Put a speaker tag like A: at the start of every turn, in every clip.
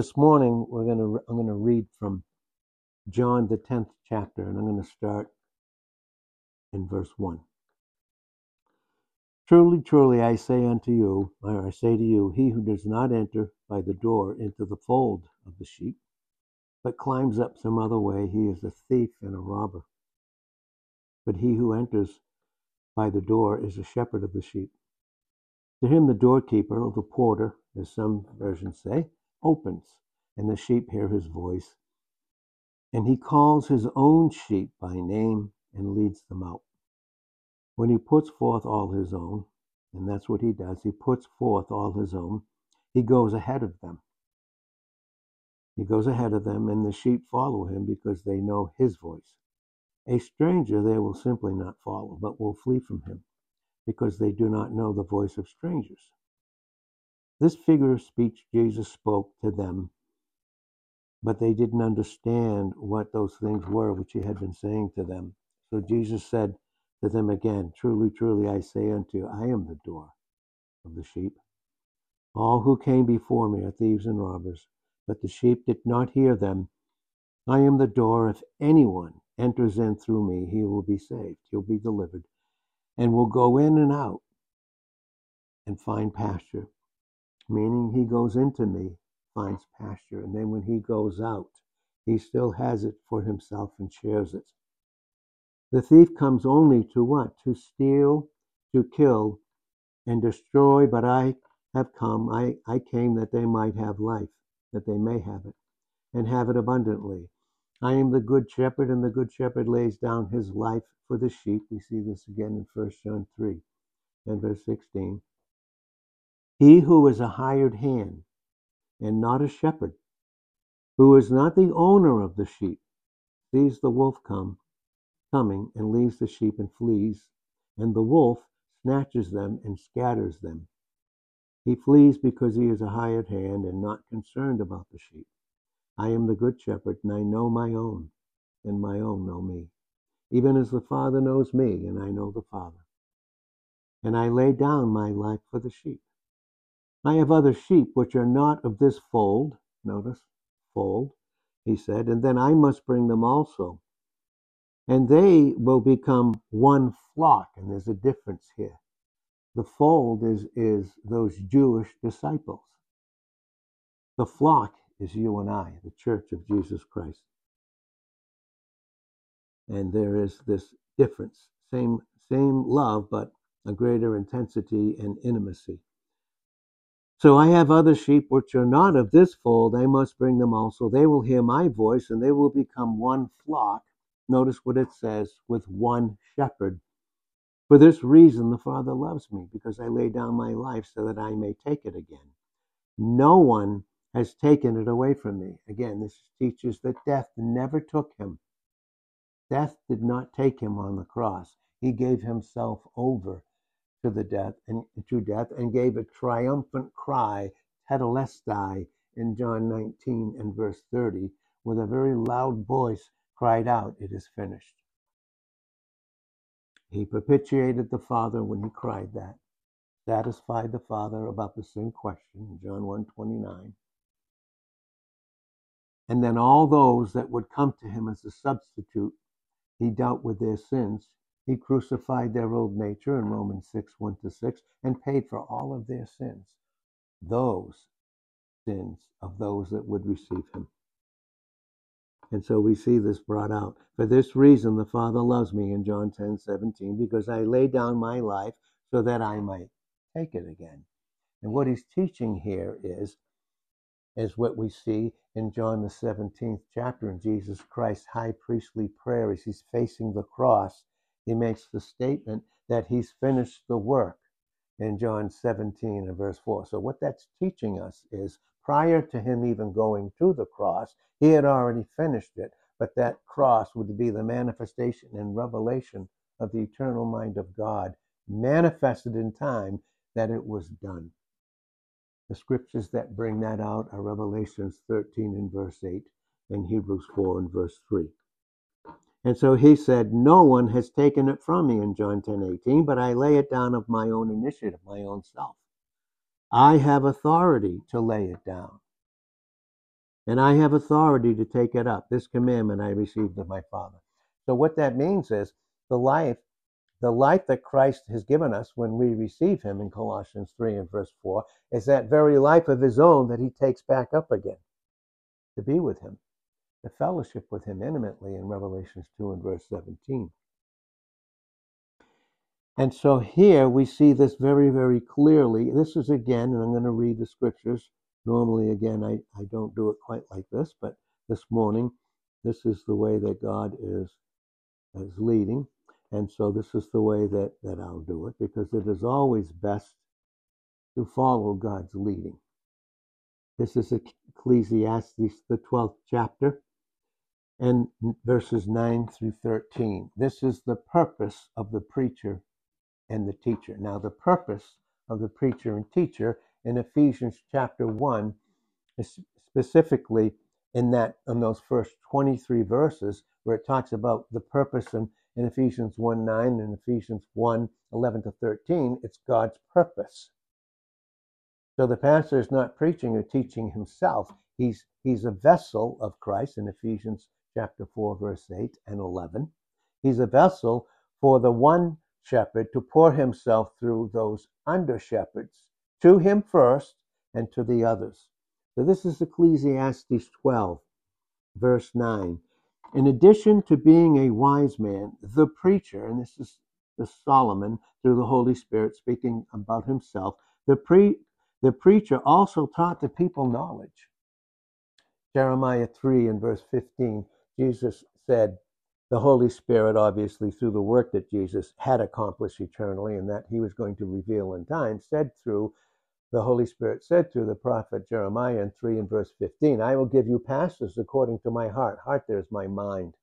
A: This morning we're going to I'm going to read from John the 10th chapter and I'm going to start in verse 1. Truly, truly, I say unto you, or I say to you, he who does not enter by the door into the fold of the sheep, but climbs up some other way, he is a thief and a robber. But he who enters by the door is a shepherd of the sheep. To him the doorkeeper, or the porter, as some versions say, opens, and the sheep hear his voice. And he calls his own sheep by name and leads them out. When he puts forth all his own, and that's what he does, he puts forth all his own, he goes ahead of them. He goes ahead of them, and the sheep follow him because they know his voice. A stranger they will simply not follow, but will flee from him, because they do not know the voice of strangers. This figure of speech Jesus spoke to them, but they didn't understand what those things were which he had been saying to them. So Jesus said to them again, Truly, truly, I say unto you, I am the door of the sheep. All who came before me are thieves and robbers, but the sheep did not hear them. I am the door. If anyone enters in through me, he will be saved, he'll be delivered, and will go in and out and find pasture meaning he goes into me, finds pasture, and then when he goes out, he still has it for himself and shares it. The thief comes only to what? To steal, to kill, and destroy, but I have come, I, I came that they might have life, that they may have it, and have it abundantly. I am the good shepherd, and the good shepherd lays down his life for the sheep. We see this again in 1 John 3 and verse 16. He who is a hired hand and not a shepherd, who is not the owner of the sheep, sees the wolf come, coming, and leaves the sheep and flees, and the wolf snatches them and scatters them. He flees because he is a hired hand and not concerned about the sheep. I am the good shepherd, and I know my own, and my own know me, even as the Father knows me, and I know the Father. And I lay down my life for the sheep. I have other sheep which are not of this fold. Notice, fold, he said, and then I must bring them also. And they will become one flock. And there's a difference here. The fold is, is those Jewish disciples. The flock is you and I, the church of Jesus Christ. And there is this difference. Same, same love, but a greater intensity and intimacy. So I have other sheep which are not of this fold, I must bring them also. They will hear my voice, and they will become one flock. Notice what it says with one shepherd. For this reason, the Father loves me, because I lay down my life so that I may take it again. No one has taken it away from me. Again, this teaches that death never took him. Death did not take him on the cross. He gave himself over to the death and to death and gave a triumphant cry, tetelestai, in John 19 and verse 30, with a very loud voice cried out, It is finished. He propitiated the Father when he cried that, satisfied the Father about the sin question, John 1 29. And then all those that would come to him as a substitute, he dealt with their sins he crucified their old nature in Romans 6 1 to 6 and paid for all of their sins, those sins of those that would receive him. And so we see this brought out. For this reason, the Father loves me in John 10 17, because I lay down my life so that I might take it again. And what he's teaching here is, is what we see in John the 17th chapter in Jesus Christ's high priestly prayer as he's facing the cross he makes the statement that he's finished the work in John 17 and verse 4. So, what that's teaching us is prior to him even going to the cross, he had already finished it, but that cross would be the manifestation and revelation of the eternal mind of God, manifested in time that it was done. The scriptures that bring that out are Revelations 13 and verse 8 and Hebrews 4 and verse 3. And so he said, No one has taken it from me in John 10 18, but I lay it down of my own initiative, my own self. I have authority to lay it down. and I have authority to take it up. This commandment I received of my Father. So what that means is the life, the life that Christ has given us when we receive him in Colossians 3 and verse 4 is that very life of his own that he takes back up again to be with him, to fellowship with him intimately in Revelations 2 and verse 17. And so here we see this very, very clearly. This is again, and I'm going to read the scriptures. Normally, again, I, I don't do it quite like this, but this morning, this is the way that God is, is leading. And so this is the way that, that I'll do it because it is always best to follow God's leading. This is Ecclesiastes, the 12th chapter, and verses 9 through 13. This is the purpose of the preacher and the teacher. Now, the purpose of the preacher and teacher in Ephesians chapter 1 is specifically in that in those first 23 verses where it talks about the purpose in, in Ephesians 1 9 and Ephesians 1 11 to 13, it's God's purpose. So the pastor is not preaching or teaching himself. He's he's a vessel of Christ in Ephesians chapter 4, verse 8 and 11. He's a vessel for the one shepherd to pour himself through those under shepherds to him first and to the others. So this is Ecclesiastes 12, verse 9. In addition to being a wise man, the preacher, and this is the Solomon through the Holy Spirit speaking about himself, the, pre, the preacher also taught the people knowledge. Jeremiah 3 and verse 15, Jesus said, the Holy Spirit, obviously, through the work that Jesus had accomplished eternally and that he was going to reveal in time, said through the Holy Spirit said through the prophet Jeremiah in 3 and verse 15, I will give you pastors according to my heart. Heart there is my mind.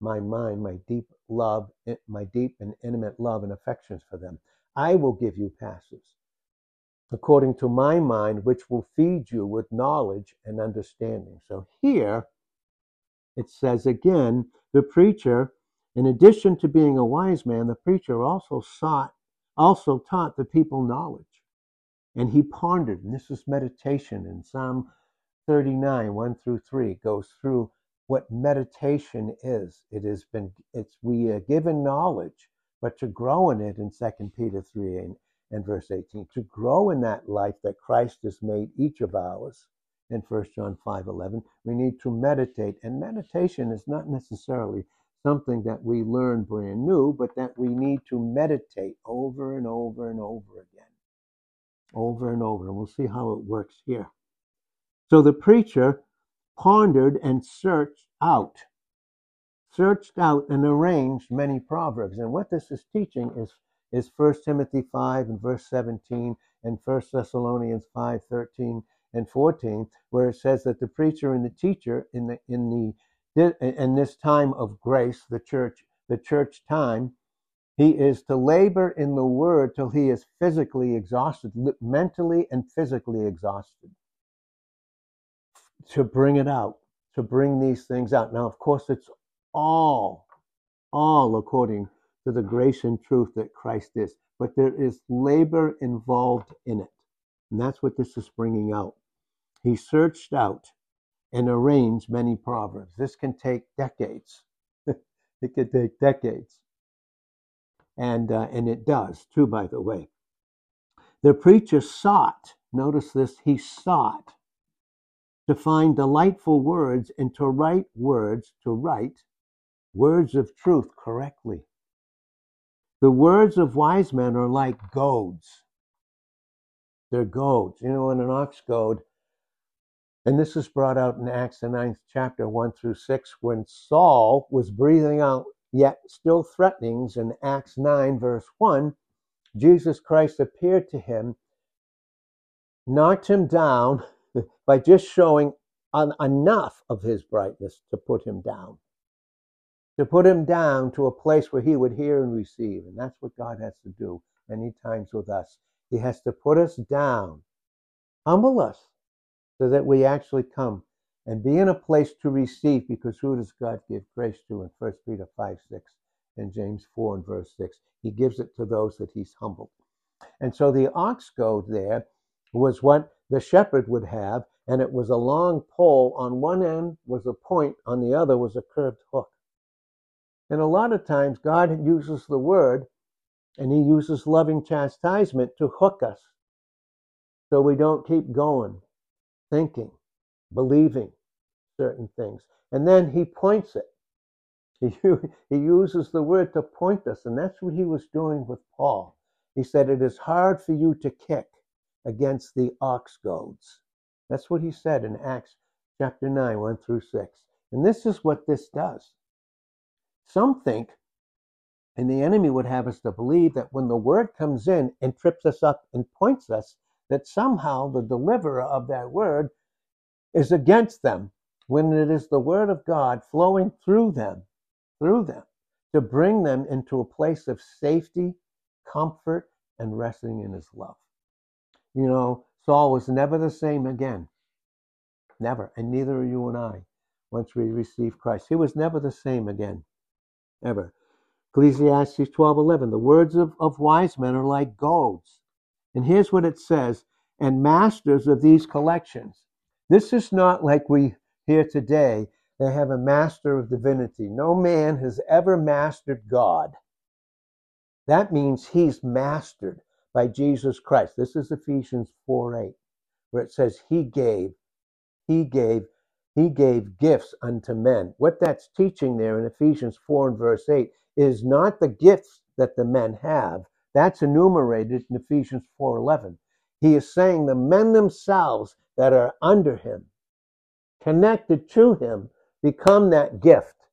A: My mind, my deep love, my deep and intimate love and affections for them. I will give you pastors according to my mind, which will feed you with knowledge and understanding. So here it says again, the preacher, in addition to being a wise man, the preacher also sought, also taught the people knowledge. And he pondered, and this is meditation in Psalm 39, 1 through 3, goes through what meditation is. It has been, it's, we are given knowledge, but to grow in it in 2 Peter 3 and, and verse 18, to grow in that life that Christ has made each of ours in 1 John 5:11. We need to meditate, and meditation is not necessarily something that we learn brand new, but that we need to meditate over and over and over again. Over and over, and we'll see how it works here. So the preacher pondered and searched out, searched out and arranged many proverbs. And what this is teaching is is 1 Timothy 5 and verse 17 and 1 Thessalonians 5 13 and 14, where it says that the preacher and the teacher in the in the in this time of grace, the church, the church time, he is to labor in the word till he is physically exhausted, mentally and physically exhausted, to bring it out, to bring these things out. Now, of course, it's all, all according to the grace and truth that Christ is, but there is labor involved in it. And that's what this is bringing out. He searched out and arranged many proverbs. This can take decades. it could take decades. And, uh, and it does, too, by the way. The preacher sought, notice this, he sought to find delightful words and to write words, to write words of truth correctly. The words of wise men are like goads They're goads. You know, in an ox goad, and this is brought out in Acts, the ninth chapter, 1 through 6, when Saul was breathing out yet still threatenings in Acts 9, verse 1, Jesus Christ appeared to him, knocked him down by just showing enough of his brightness to put him down. To put him down to a place where he would hear and receive. And that's what God has to do many times with us. He has to put us down, humble us, so that we actually come and be in a place to receive, because who does God give grace to in 1 Peter 5 6 and James 4 and verse 6? He gives it to those that he's humbled. And so the ox goad there was what the shepherd would have, and it was a long pole. On one end was a point, on the other was a curved hook. And a lot of times, God uses the word and He uses loving chastisement to hook us so we don't keep going, thinking, believing certain things. And then He points it. He, he uses the word to point us, and that's what He was doing with Paul. He said, It is hard for you to kick against the ox goads. That's what he said in Acts chapter 9, 1 through 6. And this is what this does. Some think, and the enemy would have us to believe that when the word comes in and trips us up and points us, that somehow the deliverer of that word is against them when it is the word of God flowing through them, through them, to bring them into a place of safety, comfort, and resting in his love. You know, Saul was never the same again. Never. And neither are you and I once we receive Christ. He was never the same again. Ever. Ecclesiastes 12:11. The words of, of wise men are like goads. And here's what it says, and masters of these collections. This is not like we hear today. They have a master of divinity. No man has ever mastered God. That means he's mastered by Jesus Christ. This is Ephesians 4 8, where it says, He gave, He gave, He gave gifts unto men. What that's teaching there in Ephesians 4 and verse 8 is not the gifts that the men have. That's enumerated in Ephesians 4:11. He is saying the men themselves that are under him, connected to him, become that gift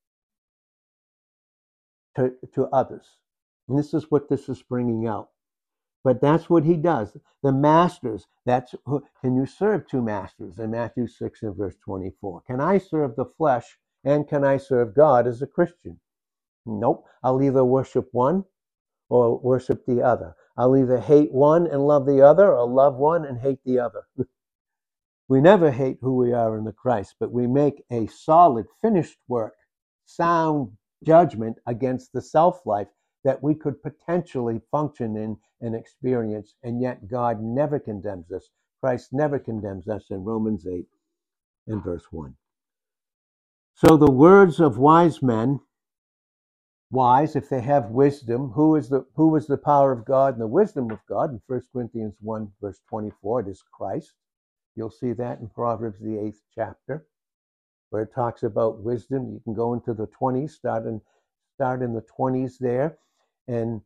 A: to, to others. And this is what this is bringing out. But that's what he does. The masters, that's who, can you serve two masters in Matthew 6 and verse 24? Can I serve the flesh and can I serve God as a Christian? Nope. I'll either worship one or worship the other. I'll either hate one and love the other or love one and hate the other. we never hate who we are in the Christ, but we make a solid, finished work, sound judgment against the self life that we could potentially function in and experience, and yet God never condemns us. Christ never condemns us in Romans 8 and verse 1. So the words of wise men, wise if they have wisdom, who is the who is the power of God and the wisdom of God? In 1 Corinthians 1, verse 24, it is Christ. You'll see that in Proverbs the eighth chapter, where it talks about wisdom. You can go into the 20s, start in start in the 20s there in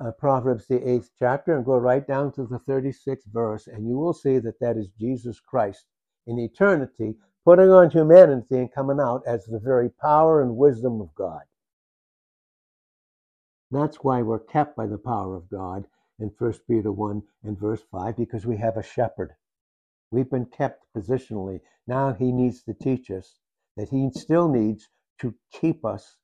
A: uh, Proverbs, the eighth chapter, and go right down to the 36th verse, and you will see that that is Jesus Christ in eternity putting on humanity and coming out as the very power and wisdom of God. That's why we're kept by the power of God in 1 Peter 1 and verse 5, because we have a shepherd. We've been kept positionally. Now he needs to teach us that he still needs to keep us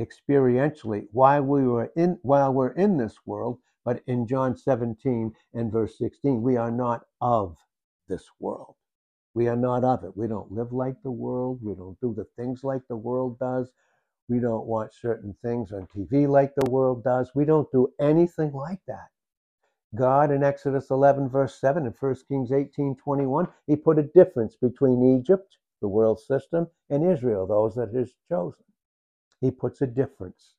A: experientially while we were in while we're in this world. But in John 17 and verse 16 we are not of this world. We are not of it. We don't live like the world. We don't do the things like the world does we don't watch certain things on TV like the world does we don't do anything like that God in Exodus 11 verse 7 and 1 Kings 18 21 he put a difference between Egypt the world system and Israel those that is chosen he puts a difference.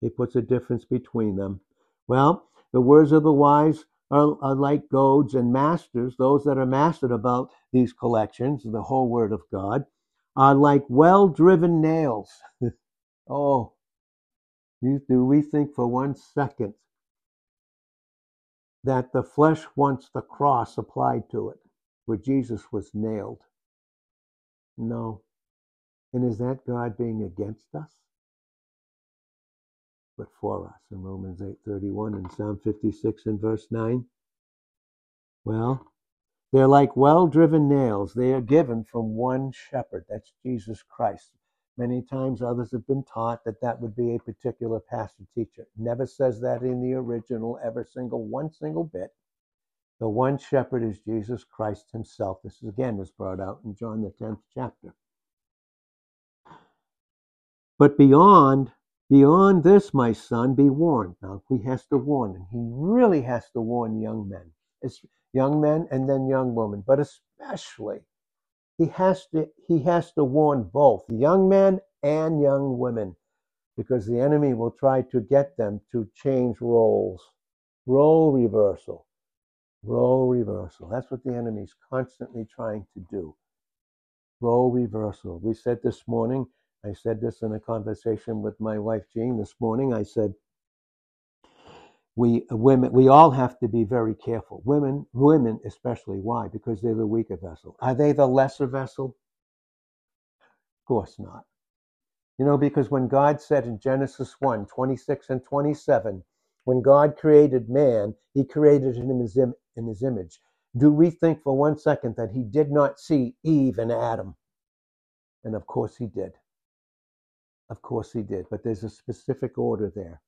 A: He puts a difference between them. Well, the words of the wise are, are like goads and masters, those that are mastered about these collections, the whole word of God, are like well driven nails. oh, do we think for one second that the flesh wants the cross applied to it, where Jesus was nailed? No. And is that God being against us? But for us in Romans 8:31 and Psalm 56 and verse 9. Well, they're like well-driven nails. They are given from one shepherd. That's Jesus Christ. Many times others have been taught that that would be a particular pastor teacher. Never says that in the original, ever single, one single bit. The one shepherd is Jesus Christ himself. This is again is brought out in John the 10th chapter. But beyond beyond this, my son, be warned. Now he has to warn, and he really has to warn young men. It's young men and then young women, but especially. He has to he has to warn both young men and young women because the enemy will try to get them to change roles. Role reversal. Role reversal. That's what the enemy is constantly trying to do. Role reversal. We said this morning, I said this in a conversation with my wife Jean this morning. I said, we women we all have to be very careful. Women women especially. Why? Because they're the weaker vessel. Are they the lesser vessel? Of course not. You know because when god said in genesis 1 26 and 27 when god created man he created him in his, in his image. Do we think for one second that he did not see eve and adam? And of course he did. Of course he did. But there's a specific order there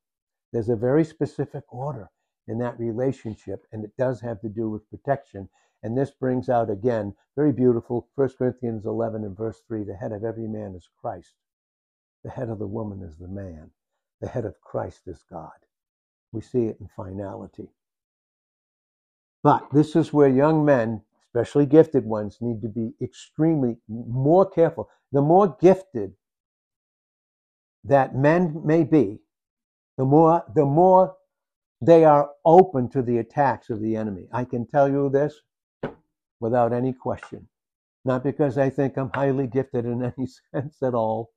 A: there's a very specific order in that relationship, and it does have to do with protection. And this brings out again, very beautiful, 1 Corinthians 11 and verse 3 the head of every man is Christ, the head of the woman is the man, the head of Christ is God. We see it in finality. But this is where young men, especially gifted ones, need to be extremely more careful. The more gifted that men may be, the more the more they are open to the attacks of the enemy. I can tell you this without any question. Not because I think I'm highly gifted in any sense at all.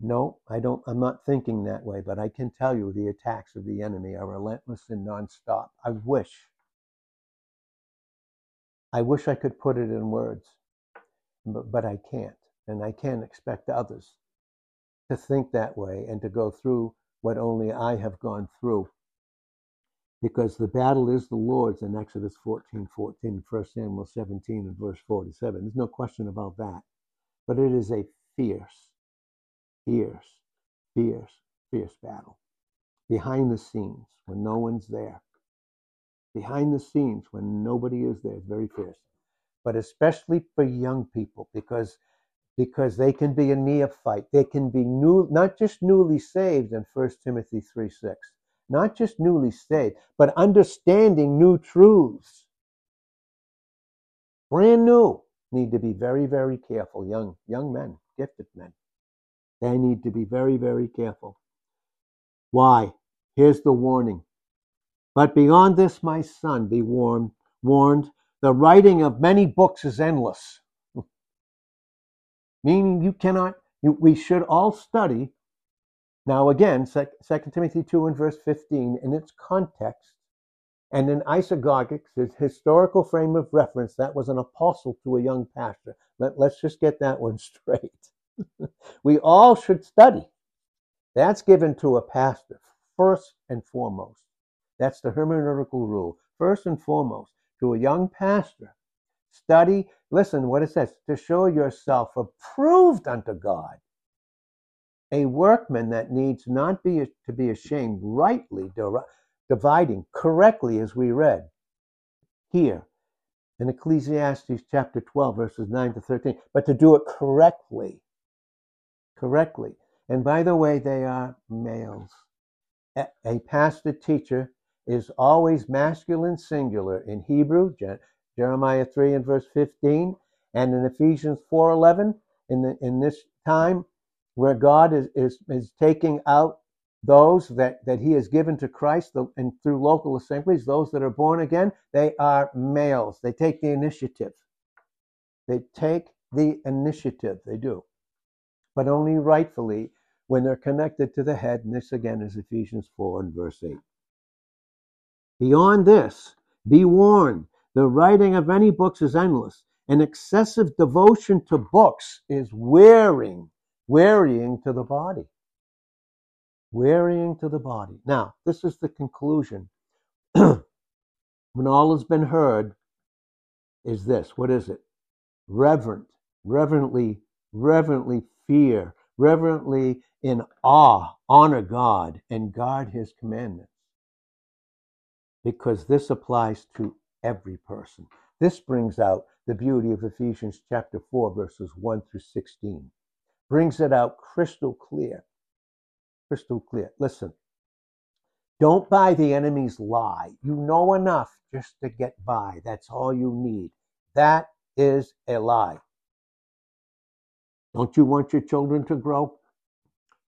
A: No, I don't I'm not thinking that way, but I can tell you the attacks of the enemy are relentless and nonstop. I wish I wish I could put it in words, but, but I can't. And I can't expect others to think that way and to go through what only I have gone through. Because the battle is the Lord's in Exodus 14 14, 1 Samuel 17 and verse 47. There's no question about that. But it is a fierce, fierce, fierce, fierce battle. Behind the scenes, when no one's there. Behind the scenes, when nobody is there, very fierce. But especially for young people, because because they can be a neophyte. They can be new, not just newly saved in 1 Timothy 3 6, not just newly saved, but understanding new truths. Brand new. Need to be very, very careful. Young, young men, gifted men. They need to be very, very careful. Why? Here's the warning. But beyond this, my son, be warned, warned, the writing of many books is endless meaning you cannot, you, we should all study. Now, again, 2 Timothy 2 and verse 15, in its context, and in isagogics, his historical frame of reference, that was an apostle to a young pastor. Let, let's just get that one straight. we all should study. That's given to a pastor, first and foremost. That's the hermeneutical rule. First and foremost, to a young pastor, Study, listen what it says, to show yourself approved unto God. A workman that needs not be to be ashamed, rightly dividing correctly as we read here in Ecclesiastes chapter 12, verses 9 to 13, but to do it correctly. Correctly. And by the way, they are males. A pastor teacher is always masculine singular in Hebrew, Jeremiah 3 and verse 15, and in Ephesians 4:11, in the, in this time where God is, is, is taking out those that, that he has given to Christ and through local assemblies, those that are born again, they are males. They take the initiative. They take the initiative. They do. But only rightfully when they're connected to the head. And this again is Ephesians 4 and verse 8. Beyond this, be warned the writing of any books is endless. An excessive devotion to books is wearing, wearying to the body. Wearying to the body. Now, this is the conclusion. when all has been heard, is this. What is it? Reverent, reverently, reverently fear, reverently in awe, honor God and guard his commandments. Because this applies to every person. This brings out the beauty of Ephesians chapter 4, verses 1 through 16. Brings it out crystal clear. Crystal clear. Listen, don't buy the enemy's lie. You know enough just to get by. That's all you need. That is a lie. Don't you want your children to grow?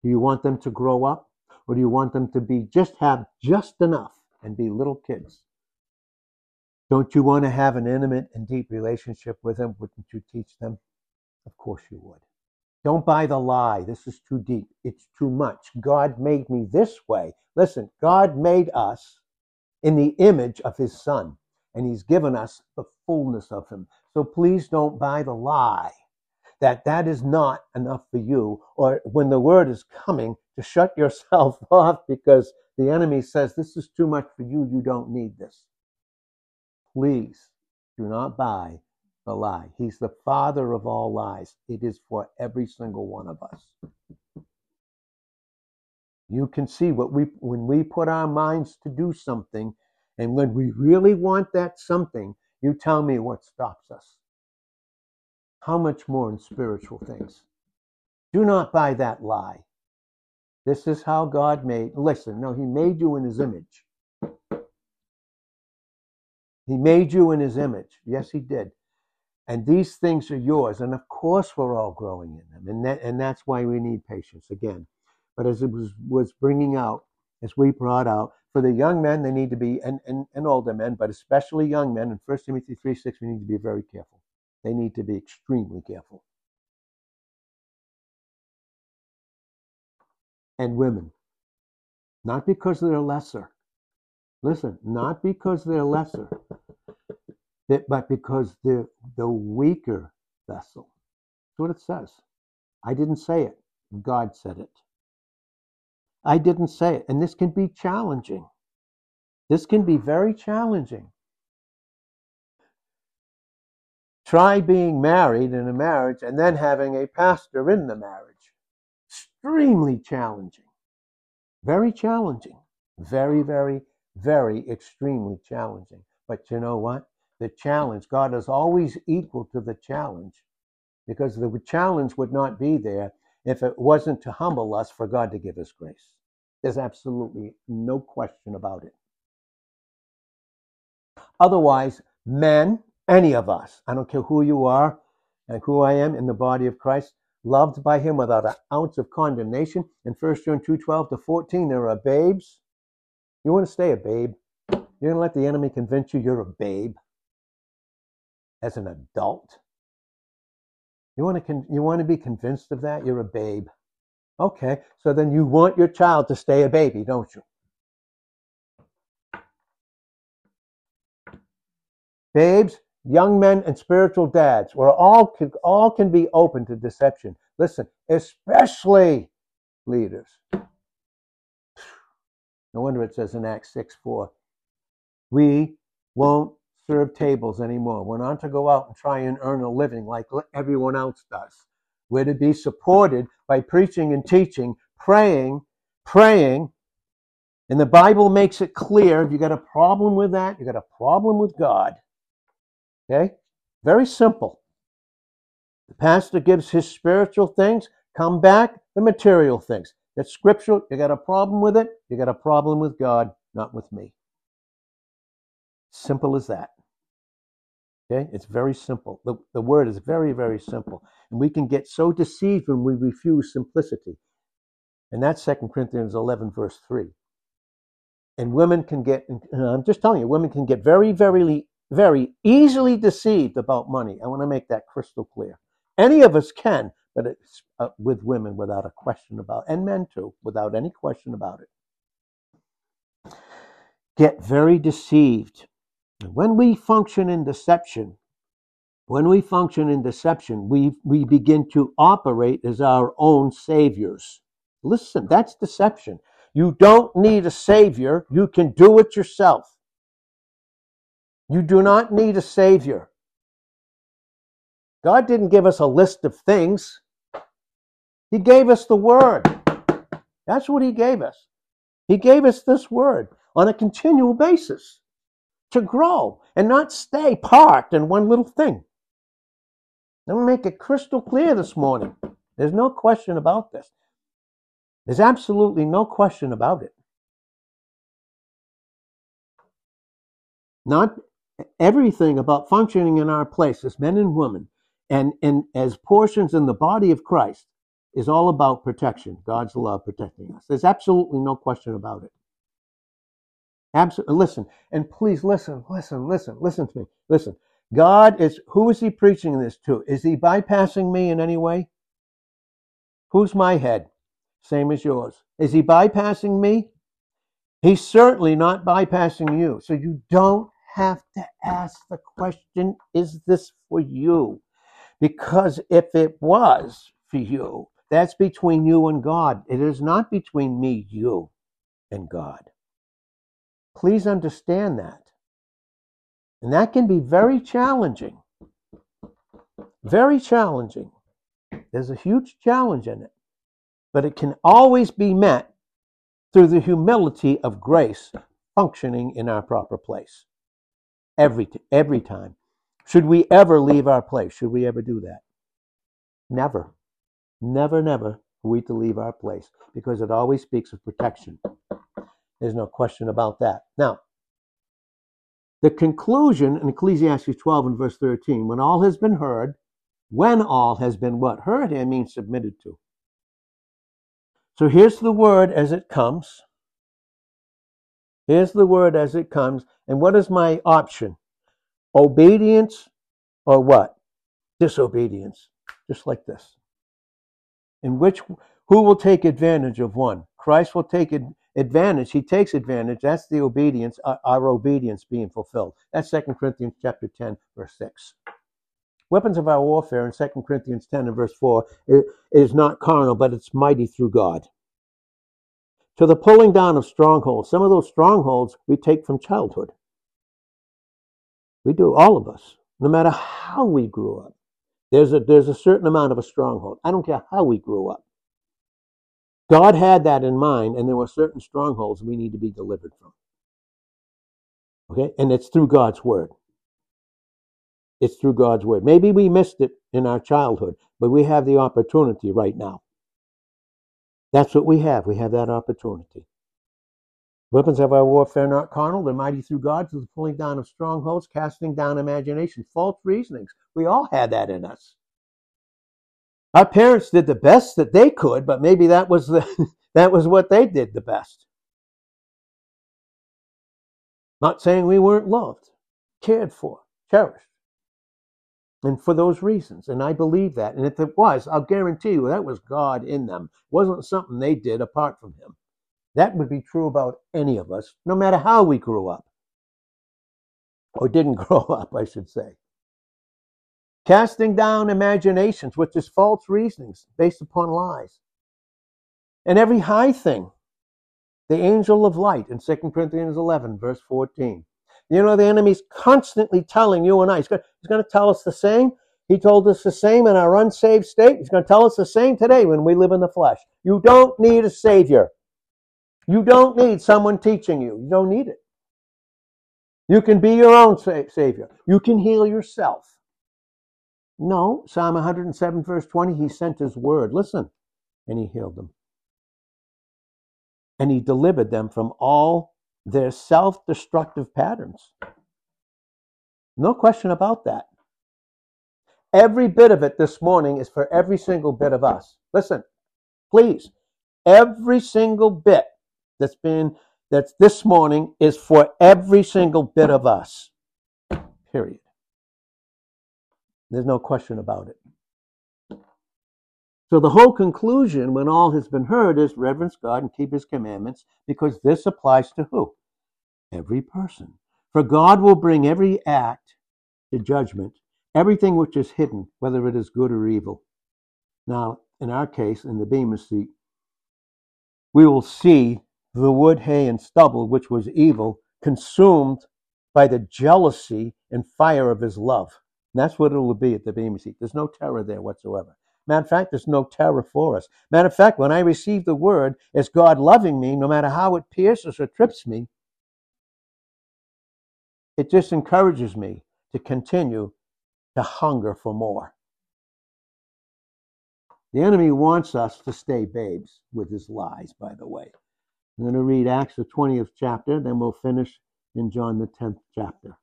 A: Do you want them to grow up? Or do you want them to be just have just enough and be little kids? Don't you want to have an intimate and deep relationship with them? Wouldn't you teach them? Of course you would. Don't buy the lie. This is too deep. It's too much. God made me this way. Listen, God made us in the image of his son, and he's given us the fullness of him. So please don't buy the lie that that is not enough for you, or when the word is coming, to shut yourself off because the enemy says, This is too much for you. You don't need this. Please do not buy the lie. He's the father of all lies. It is for every single one of us. You can see what we when we put our minds to do something, and when we really want that something, you tell me what stops us. How much more in spiritual things? Do not buy that lie. This is how God made. Listen, no, He made you in His image. He made you in His image. Yes, He did. And these things are yours. And of course, we're all growing in them. And, that, and that's why we need patience again. But as it was, was bringing out, as we brought out, for the young men, they need to be, and, and, and older men, but especially young men, in 1 Timothy 3 6, we need to be very careful. They need to be extremely careful. And women, not because they're lesser. Listen, not because they're lesser, but because they're the weaker vessel. That's what it says. I didn't say it. God said it. I didn't say it. And this can be challenging. This can be very challenging. Try being married in a marriage and then having a pastor in the marriage. Extremely challenging. Very challenging. Very, very, very extremely challenging. But you know what? The challenge. God is always equal to the challenge because the challenge would not be there if it wasn't to humble us for God to give us grace. There's absolutely no question about it. Otherwise, men, any of us, I don't care who you are and who I am in the body of Christ, loved by him without an ounce of condemnation. In 1 John 2 12 to 14, there are babes. You want to stay a babe? You're going to let the enemy convince you you're a babe as an adult? You want to con- you want to be convinced of that? You're a babe. Okay, so then you want your child to stay a baby, don't you? Babes, young men, and spiritual dads, we're all can, all can be open to deception. Listen, especially leaders. No wonder it says in Acts 6 4, we won't serve tables anymore. We're not to go out and try and earn a living like everyone else does. We're to be supported by preaching and teaching, praying, praying. And the Bible makes it clear if you got a problem with that, you got a problem with God. Okay? Very simple. The pastor gives his spiritual things, come back the material things. That's scriptural. You got a problem with it, you got a problem with God, not with me. Simple as that. Okay, it's very simple. The, the word is very, very simple. And we can get so deceived when we refuse simplicity. And that's Second Corinthians 11, verse 3. And women can get, I'm just telling you, women can get very, very, very easily deceived about money. I want to make that crystal clear. Any of us can, but it's uh, with women without a question about, and men too, without any question about it. Get very deceived when we function in deception, when we function in deception, we, we begin to operate as our own saviors. Listen, that's deception. You don't need a savior. You can do it yourself. You do not need a savior. God didn't give us a list of things. He gave us the word. That's what he gave us. He gave us this word on a continual basis to grow and not stay parked in one little thing. Let me make it crystal clear this morning. There's no question about this. There's absolutely no question about it. Not everything about functioning in our place as men and women and, and as portions in the body of Christ is all about protection. God's love protecting us. There's absolutely no question about it. Absolutely. Listen, and please listen, listen, listen, listen to me. Listen. God is, who is he preaching this to? Is he bypassing me in any way? Who's my head? Same as yours. Is he bypassing me? He's certainly not bypassing you. So you don't have to ask the question, is this for you? Because if it was for you, that's between you and God. It is not between me, you, and God. Please understand that. And that can be very challenging. Very challenging. There's a huge challenge in it. But it can always be met through the humility of grace functioning in our proper place. Every, every time. Should we ever leave our place? Should we ever do that? Never. Never, never are we to leave our place because it always speaks of protection. There's no question about that. Now, the conclusion in Ecclesiastes 12 and verse 13, when all has been heard, when all has been what? Heard here means submitted to. So here's the word as it comes. Here's the word as it comes. And what is my option? Obedience or what? Disobedience. Just like this. In which, who will take advantage of one? Christ will take advantage. Advantage, he takes advantage. That's the obedience, uh, our obedience being fulfilled. That's 2 Corinthians chapter 10, verse 6. Weapons of our warfare in 2 Corinthians 10 and verse 4 is not carnal, but it's mighty through God. To the pulling down of strongholds. Some of those strongholds we take from childhood. We do, all of us, no matter how we grew up. There's a, there's a certain amount of a stronghold. I don't care how we grew up. God had that in mind, and there were certain strongholds we need to be delivered from. Okay? And it's through God's word. It's through God's word. Maybe we missed it in our childhood, but we have the opportunity right now. That's what we have. We have that opportunity. Weapons of our warfare not carnal, they're mighty through God to the pulling down of strongholds, casting down imagination, false reasonings. We all had that in us. Our parents did the best that they could, but maybe that was the that was what they did the best. Not saying we weren't loved, cared for, cherished. And for those reasons. And I believe that. And if it was, I'll guarantee you that was God in them. It wasn't something they did apart from Him. That would be true about any of us, no matter how we grew up. Or didn't grow up, I should say casting down imaginations, which is false reasonings based upon lies. And every high thing, the angel of light in 2 Corinthians 11, verse 14. You know, the enemy's constantly telling you and I, he's going, to tell us the same. He told us the same in our unsaved state. He's going to tell us the same today when we live in the flesh. You don't need a savior. You don't need someone teaching you. You don't need it. You can be your own savior. You can heal yourself. No, Psalm 107, verse 20, he sent his word. Listen, and he healed them. And he delivered them from all their self destructive patterns. No question about that. Every bit of it this morning is for every single bit of us. Listen, please, every single bit that's been that's this morning is for every single bit of us. Period. There's no question about it. So the whole conclusion, when all has been heard, is reverence God and keep his commandments, because this applies to who? Every person. For God will bring every act to judgment, everything which is hidden, whether it is good or evil. Now, in our case, in the Bema seat, we will see the wood, hay, and stubble, which was evil, consumed by the jealousy and fire of his love. And that's what it will be at the Bema seat. There's no terror there whatsoever. Matter of fact, there's no terror for us. Matter of fact, when I receive the word, it's God loving me, no matter how it pierces or trips me. It just encourages me to continue to hunger for more. The enemy wants us to stay babes with his lies, by the way. I'm going to read Acts, the 20th chapter, then we'll finish in John, the 10th chapter.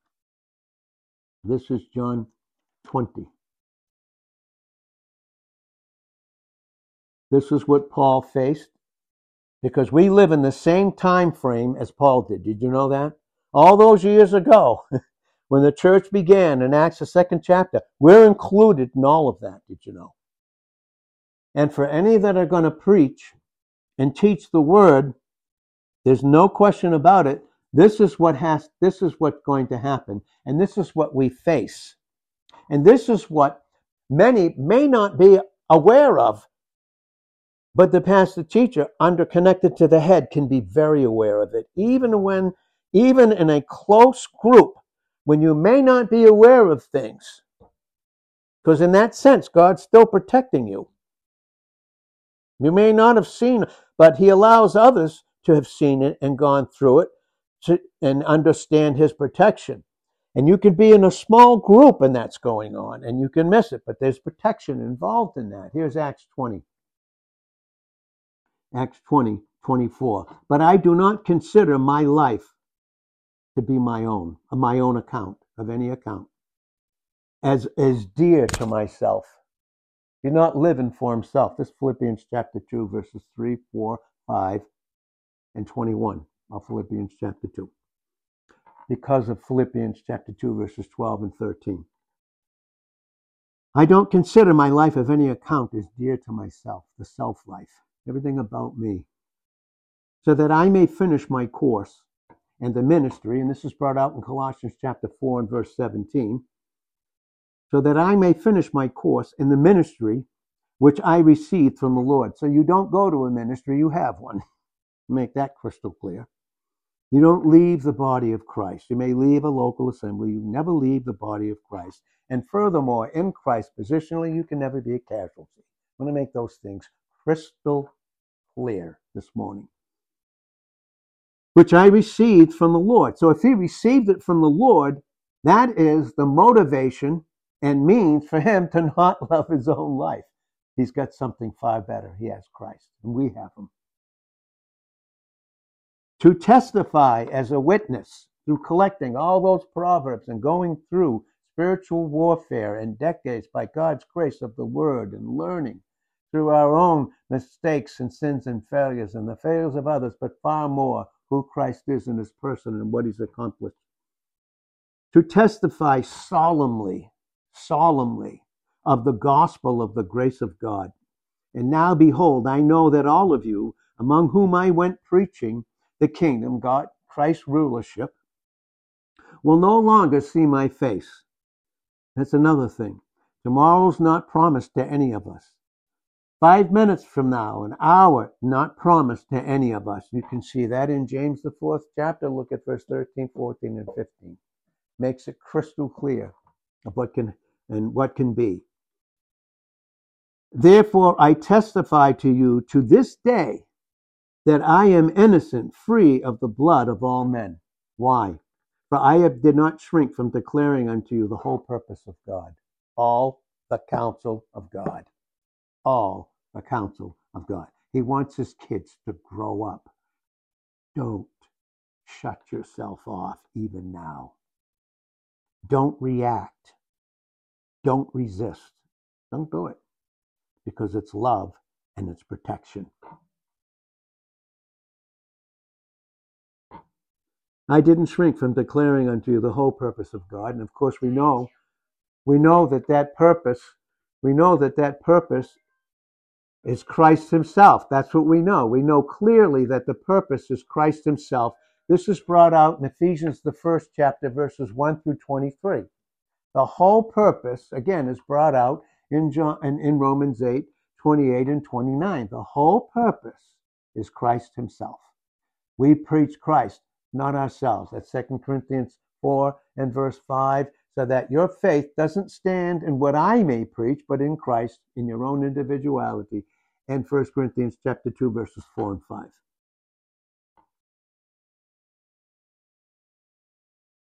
A: This is John 20. This is what Paul faced because we live in the same time frame as Paul did. Did you know that? All those years ago, when the church began in Acts, the second chapter, we're included in all of that. Did you know? And for any that are going to preach and teach the word, there's no question about it. This is what has, this is what's going to happen. And this is what we face. And this is what many may not be aware of but the pastor teacher, under connected to the head, can be very aware of it, even when, even in a close group, when you may not be aware of things. Because in that sense, God's still protecting you. You may not have seen, but He allows others to have seen it and gone through it to, and understand His protection. And you could be in a small group and that's going on, and you can miss it, but there's protection involved in that. Here's Acts 20. Acts 20, 24. But I do not consider my life to be my own, my own account, of any account, as, as dear to myself. He's not living for himself. This Philippians chapter 2, verses 3, 4, 5, and 21 of Philippians chapter 2. Because of Philippians chapter 2, verses 12 and 13. I don't consider my life of any account as dear to myself, the self life everything about me, so that I may finish my course and the ministry, and this is brought out in Colossians chapter 4 and verse 17, so that I may finish my course in the ministry which I received from the Lord. So you don't go to a ministry, you have one. Make that crystal clear. You don't leave the body of Christ. You may leave a local assembly. You never leave the body of Christ. And furthermore, in Christ, positionally, you can never be a casualty. I want to make those things crystal clear this morning, which I received from the Lord. So if he received it from the Lord, that is the motivation and means for him to not love his own life. He's got something far better. He has Christ, and we have him. To testify as a witness through collecting all those proverbs and going through spiritual warfare and decades by God's grace of the word and learning through our own mistakes and sins and failures and the failures of others, but far more who Christ is in his person and what he's accomplished. To testify solemnly, solemnly of the gospel of the grace of God. And now behold, I know that all of you, among whom I went preaching the kingdom, God, Christ's rulership, will no longer see my face. That's another thing. Tomorrow's not promised to any of us. Five minutes from now, an hour, not promised to any of us. You can see that in James, the fourth chapter. Look at verse 13, 14, and 15. Makes it crystal clear of what can and what can be. Therefore, I testify to you to this day that I am innocent, free of the blood of all men. Why? For I did not shrink from declaring unto you the whole purpose of God, all the counsel of God, all the counsel of God. He wants his kids to grow up. Don't shut yourself off even now. Don't react. Don't resist. Don't do it because it's love and it's protection. I didn't shrink from declaring unto you the whole purpose of God. And of course, we know, we know that that purpose, we know that that purpose is Christ Himself. That's what we know. We know clearly that the purpose is Christ Himself. This is brought out in Ephesians, the first chapter, verses 1 through 23. The whole purpose, again, is brought out in, John, in, in Romans 8, 28 and 29. The whole purpose is Christ Himself. We preach Christ, not ourselves. That's 2 Corinthians 4 and verse 5 so that your faith doesn't stand in what I may preach, but in Christ, in your own individuality. And 1 Corinthians chapter 2, verses 4 and 5.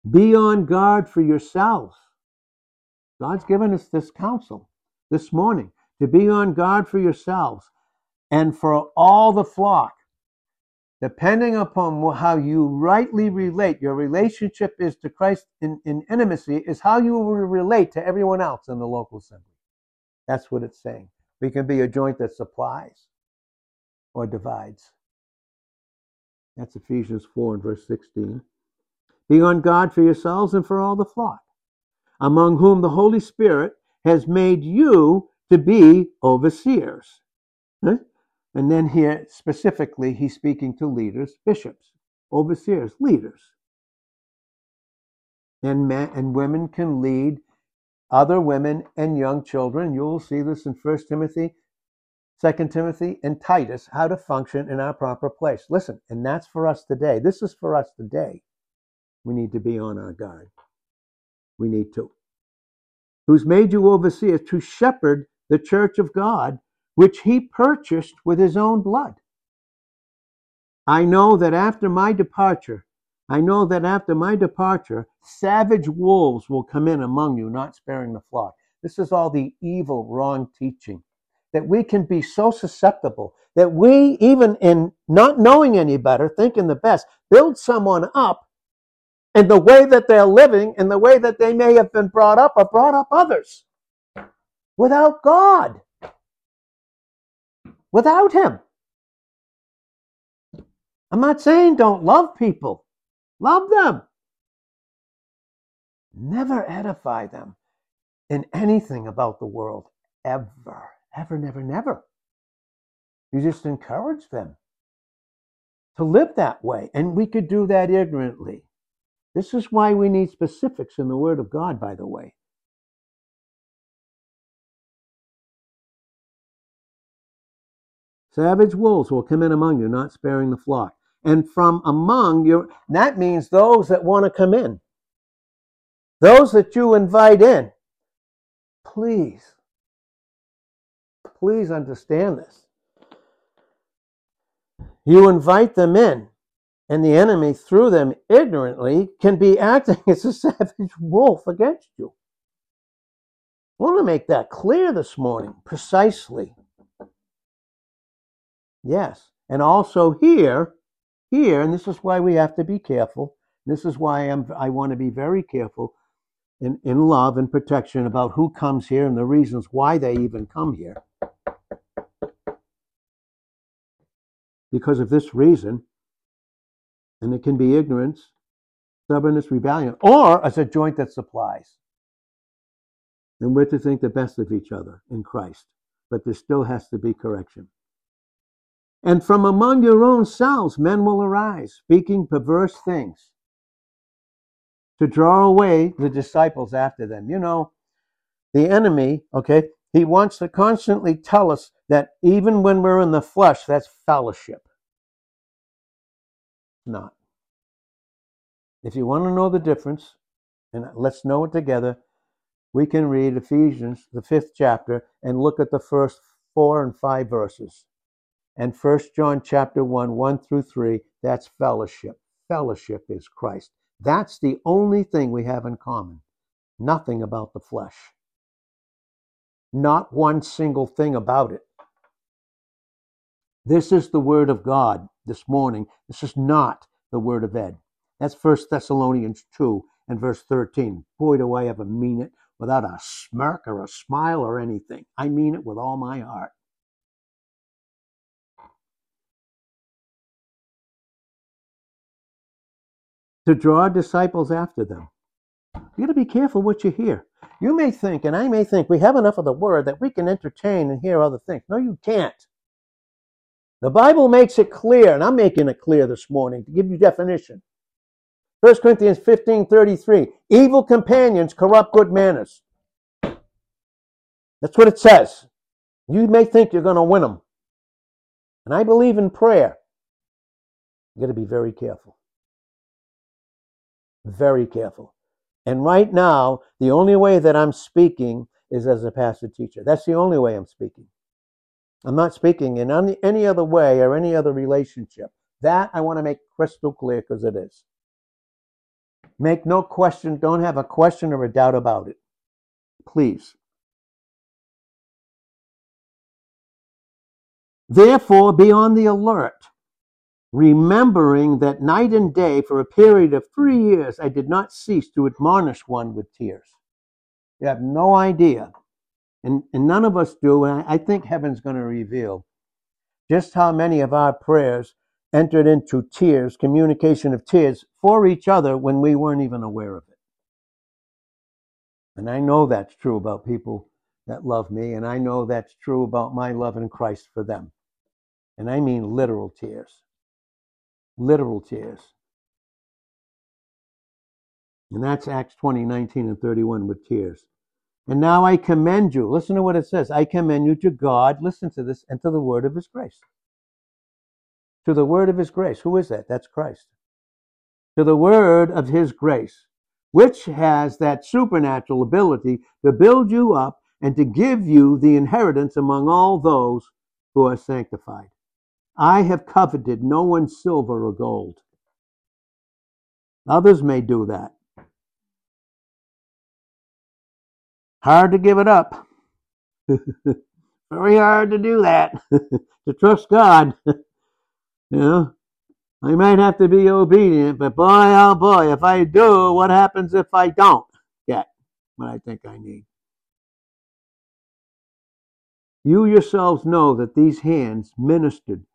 A: Be on guard for yourselves. God's given us this counsel this morning to be on guard for yourselves and for all the flock depending upon how you rightly relate, your relationship is to Christ in, in intimacy, is how you will relate to everyone else in the local assembly. That's what it's saying. We can be a joint that supplies or divides. That's Ephesians 4 and verse 16. Be on guard for yourselves and for all the flock, among whom the Holy Spirit has made you to be overseers. Huh? And then here, specifically, he's speaking to leaders, bishops, overseers, leaders. And men and women can lead other women and young children. You'll see this in 1 Timothy, 2 Timothy, and Titus, how to function in our proper place. Listen, and that's for us today. This is for us today. We need to be on our guard. We need to. Who's made you overseers to shepherd the church of God which he purchased with his own blood. I know that after my departure, I know that after my departure, savage wolves will come in among you, not sparing the flock. This is all the evil, wrong teaching. That we can be so susceptible that we, even in not knowing any better, thinking the best, build someone up in the way that they're living and the way that they may have been brought up or brought up others without God without him. I'm not saying don't love people, love them. Never edify them in anything about the world, ever, ever, never, never. You just encourage them to live that way. And we could do that ignorantly. This is why we need specifics in the Word of God, by the way. Savage wolves will come in among you, not sparing the flock. And from among you, that means those that want to come in, those that you invite in. Please, please understand this. You invite them in, and the enemy, through them ignorantly, can be acting as a savage wolf against you. I want to make that clear this morning, precisely. Yes. And also here, here, and this is why we have to be careful. This is why I'm, I want to be very careful in, in love and protection about who comes here and the reasons why they even come here. Because of this reason, and it can be ignorance, stubbornness, rebellion, or as a joint that supplies. And we're to think the best of each other in Christ, but there still has to be correction. And from among your own selves men will arise, speaking perverse things, to draw away the disciples after them. You know, the enemy, okay, he wants to constantly tell us that even when we're in the flesh, that's fellowship. Not. If you want to know the difference, and let's know it together, we can read Ephesians, the fifth chapter, and look at the first four and five verses. And First John chapter 1, 1 through 3, that's fellowship. Fellowship is Christ. That's the only thing we have in common. Nothing about the flesh. Not one single thing about it. This is the word of God this morning. This is not the word of Ed. That's First Thessalonians 2 and verse 13. Boy, do I ever mean it without a smirk or a smile or anything. I mean it with all my heart. To draw disciples after them. You got to be careful what you hear. You may think, and I may think, we have enough of the word that we can entertain and hear other things. No, you can't. The Bible makes it clear, and I'm making it clear this morning to give you definition. 1 Corinthians 15 33. Evil companions corrupt good manners. That's what it says. You may think you're going to win them. And I believe in prayer. You got to be very careful. Very careful. And right now, the only way that I'm speaking is as a pastor teacher. That's the only way I'm speaking. I'm not speaking in any other way or any other relationship. That I want to make crystal clear because it is. Make no question, don't have a question or a doubt about it. Please. Therefore, be on the alert remembering that night and day for a period of three years I did not cease to admonish one with tears. You have no idea. And, and none of us do. And I, I think heaven's going to reveal just how many of our prayers entered into tears, communication of tears for each other when we weren't even aware of it. And I know that's true about people that love me, and I know that's true about my love in Christ for them. And I mean literal tears. Literal tears. And that's Acts 20, 19, and 31 with tears. And now I commend you. Listen to what it says. I commend you to God, listen to this, and to the word of his grace. To the word of his grace. Who is that? That's Christ. To the word of his grace, which has that supernatural ability to build you up and to give you the inheritance among all those who are sanctified. I have coveted no one's silver or gold. Others may do that. Hard to give it up. Very hard to do that. to trust God. you know, I might have to be obedient, but boy, oh boy, if I do, what happens if I don't get what I think I need? You yourselves know that these hands ministered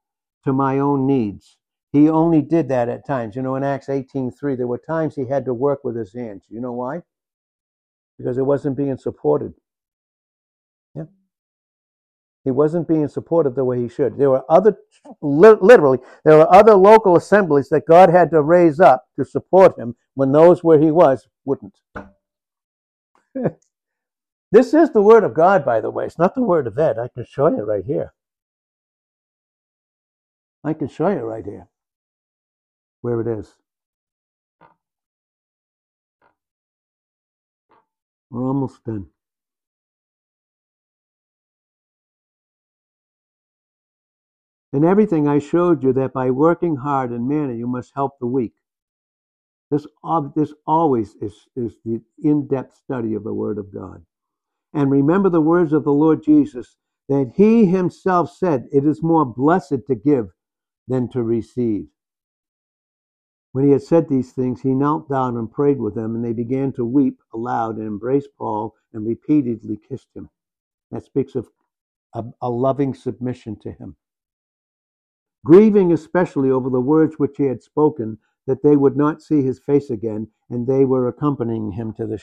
A: to my own needs. He only did that at times. You know, in Acts 18:3, there were times he had to work with his hands. You know why? Because it wasn't being supported. Yeah. He wasn't being supported the way he should. There were other, literally, there were other local assemblies that God had to raise up to support him when those where he was wouldn't. This is the Word of God, by the way. It's not the Word of Ed. I can show you right here. I can show you right here where it is. We're almost done. In everything I showed you that by working hard and manner you must help the weak. This, this always is, is the in depth study of the Word of God. And remember the words of the Lord Jesus that he himself said, It is more blessed to give than to receive. When he had said these things, he knelt down and prayed with them, and they began to weep aloud and embrace Paul and repeatedly kissed him. That speaks of a, a loving submission to him. Grieving especially over the words which he had spoken, that they would not see his face again, and they were accompanying him to the.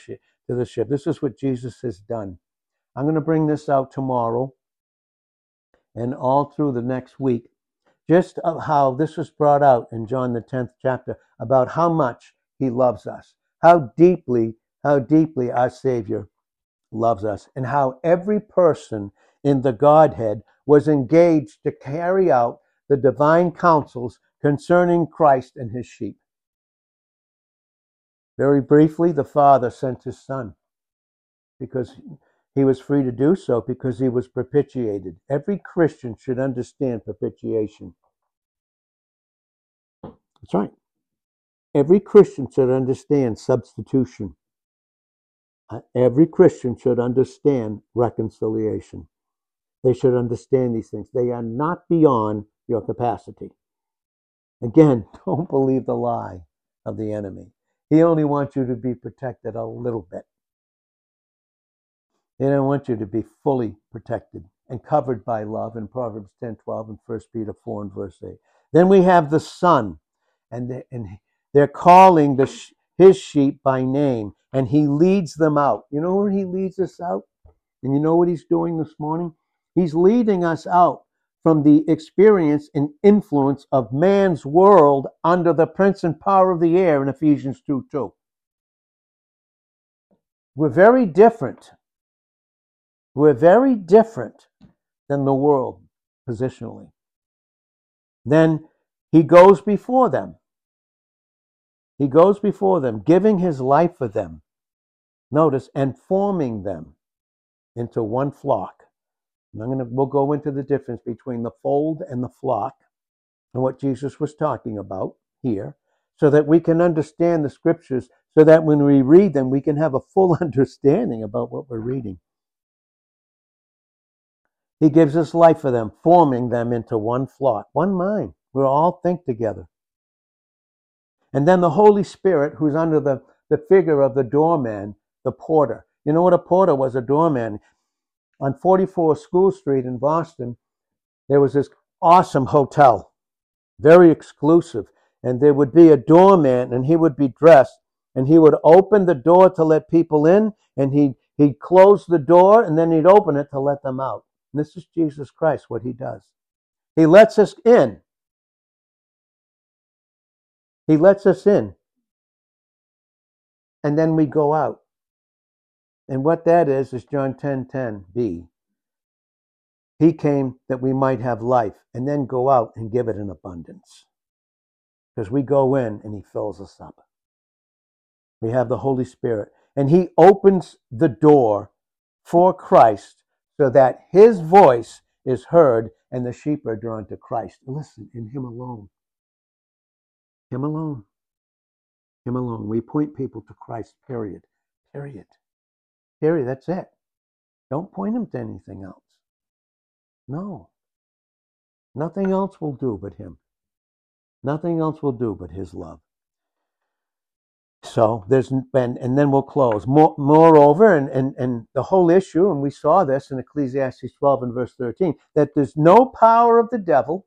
A: To the ship. This is what Jesus has done. I'm going to bring this out tomorrow and all through the next week, just of how this was brought out in John the 10th chapter about how much he loves us, how deeply, how deeply our Savior loves us, and how every person in the Godhead was engaged to carry out the divine counsels concerning Christ and his sheep. Very briefly, the Father sent his Son because he was free to do so because he was propitiated. Every Christian should understand propitiation. That's right. Every Christian should understand substitution. Uh, every Christian should understand reconciliation. They should understand these things. They are not beyond your capacity. Again, don't believe the lie of the enemy. He only wants you to be protected a little bit. They don't want you to be fully protected and covered by love in Proverbs 10 12 and 1 Peter 4 and verse 8. Then we have the Son, and, and they're calling the, his sheep by name, and he leads them out. You know where he leads us out? And you know what he's doing this morning? He's leading us out from the experience and influence of man's world under the prince and power of the air in Ephesians 2 2. We're very different we're very different than the world positionally. Then he goes before them. He goes before them, giving his life for them. Notice, and forming them into one flock. And I'm gonna we'll go into the difference between the fold and the flock and what Jesus was talking about here, so that we can understand the scriptures, so that when we read them, we can have a full understanding about what we're reading. He gives his life for them, forming them into one flock, one mind, We'll all think together. And then the Holy Spirit, who's under the, the figure of the doorman, the porter. You know what a porter was? A doorman. On 44 School Street in Boston, there was this awesome hotel, very exclusive. And there would be a doorman, and he would be dressed, and he would open the door to let people in, and he'd, he'd close the door, and then he'd open it to let them out. And this is Jesus Christ, what he does. He lets us in. He lets us in. And then we go out. And what that is, is John 10 10b. He came that we might have life and then go out and give it in abundance. Because we go in and he fills us up. We have the Holy Spirit. And he opens the door for Christ so that his voice is heard and the sheep are drawn to Christ. Listen, in him alone. Him alone. Him alone. We point people to Christ, period. Period. Period. That's it. Don't point them to anything else. No. Nothing else will do but him. Nothing else will do but his love. So there's and, and then we'll close. More, moreover, and, and, and the whole issue, and we saw this in Ecclesiastes 12 and verse 13, that there's no power of the devil,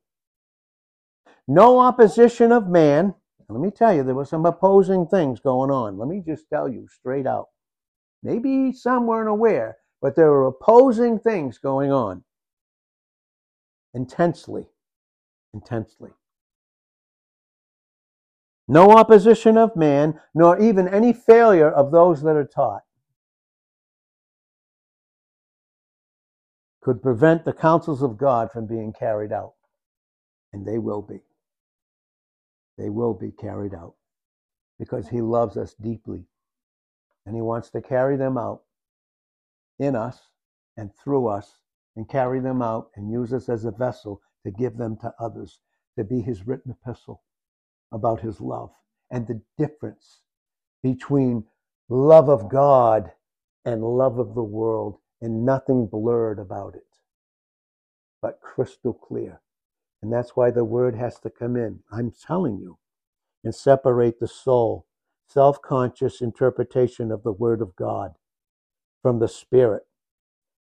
A: no opposition of man. Let me tell you, there were some opposing things going on. Let me just tell you straight out. Maybe some weren't aware, but there were opposing things going on intensely. Intensely. No opposition of man, nor even any failure of those that are taught could prevent the counsels of God from being carried out. And they will be. They will be carried out because He loves us deeply and He wants to carry them out in us and through us and carry them out and use us as a vessel to give them to others, to be His written epistle about his love and the difference between love of God and love of the world, and nothing blurred about it, but crystal clear. And that's why the word has to come in. I'm telling you, and separate the soul, self conscious interpretation of the word of God from the spirit.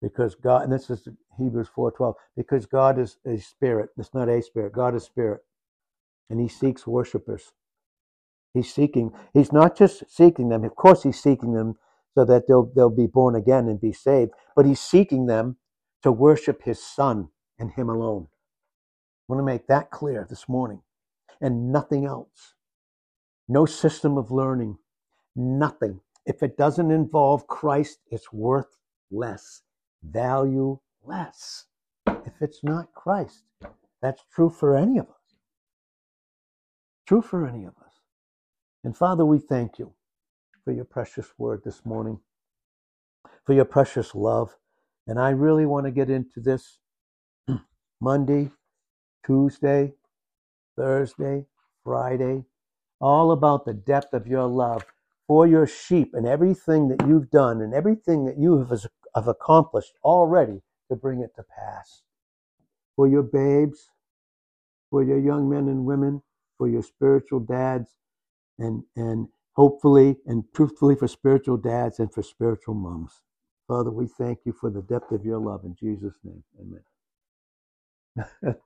A: Because God, and this is Hebrews 4:12, because God is a spirit. It's not a spirit. God is spirit and he seeks worshipers. He's seeking, he's not just seeking them, of course, he's seeking them so that they'll, they'll be born again and be saved, but he's seeking them to worship his son and him alone. I want to make that clear this morning. And nothing else. No system of learning. Nothing. If it doesn't involve Christ, it's worth less, value less. If it's not Christ, that's true for any of us true for any of us. And Father, we thank you for your precious word this morning, for your precious love. And I really want to get into this Monday, Tuesday, Thursday, Friday, all about the depth of your love for your sheep and everything that you've done and everything that you have, have accomplished already to bring it to pass. For your babes, for your young men and women, for your spiritual dads and and hopefully and truthfully for spiritual dads and for spiritual moms. Father, we thank you for the depth of your love in Jesus' name. Amen.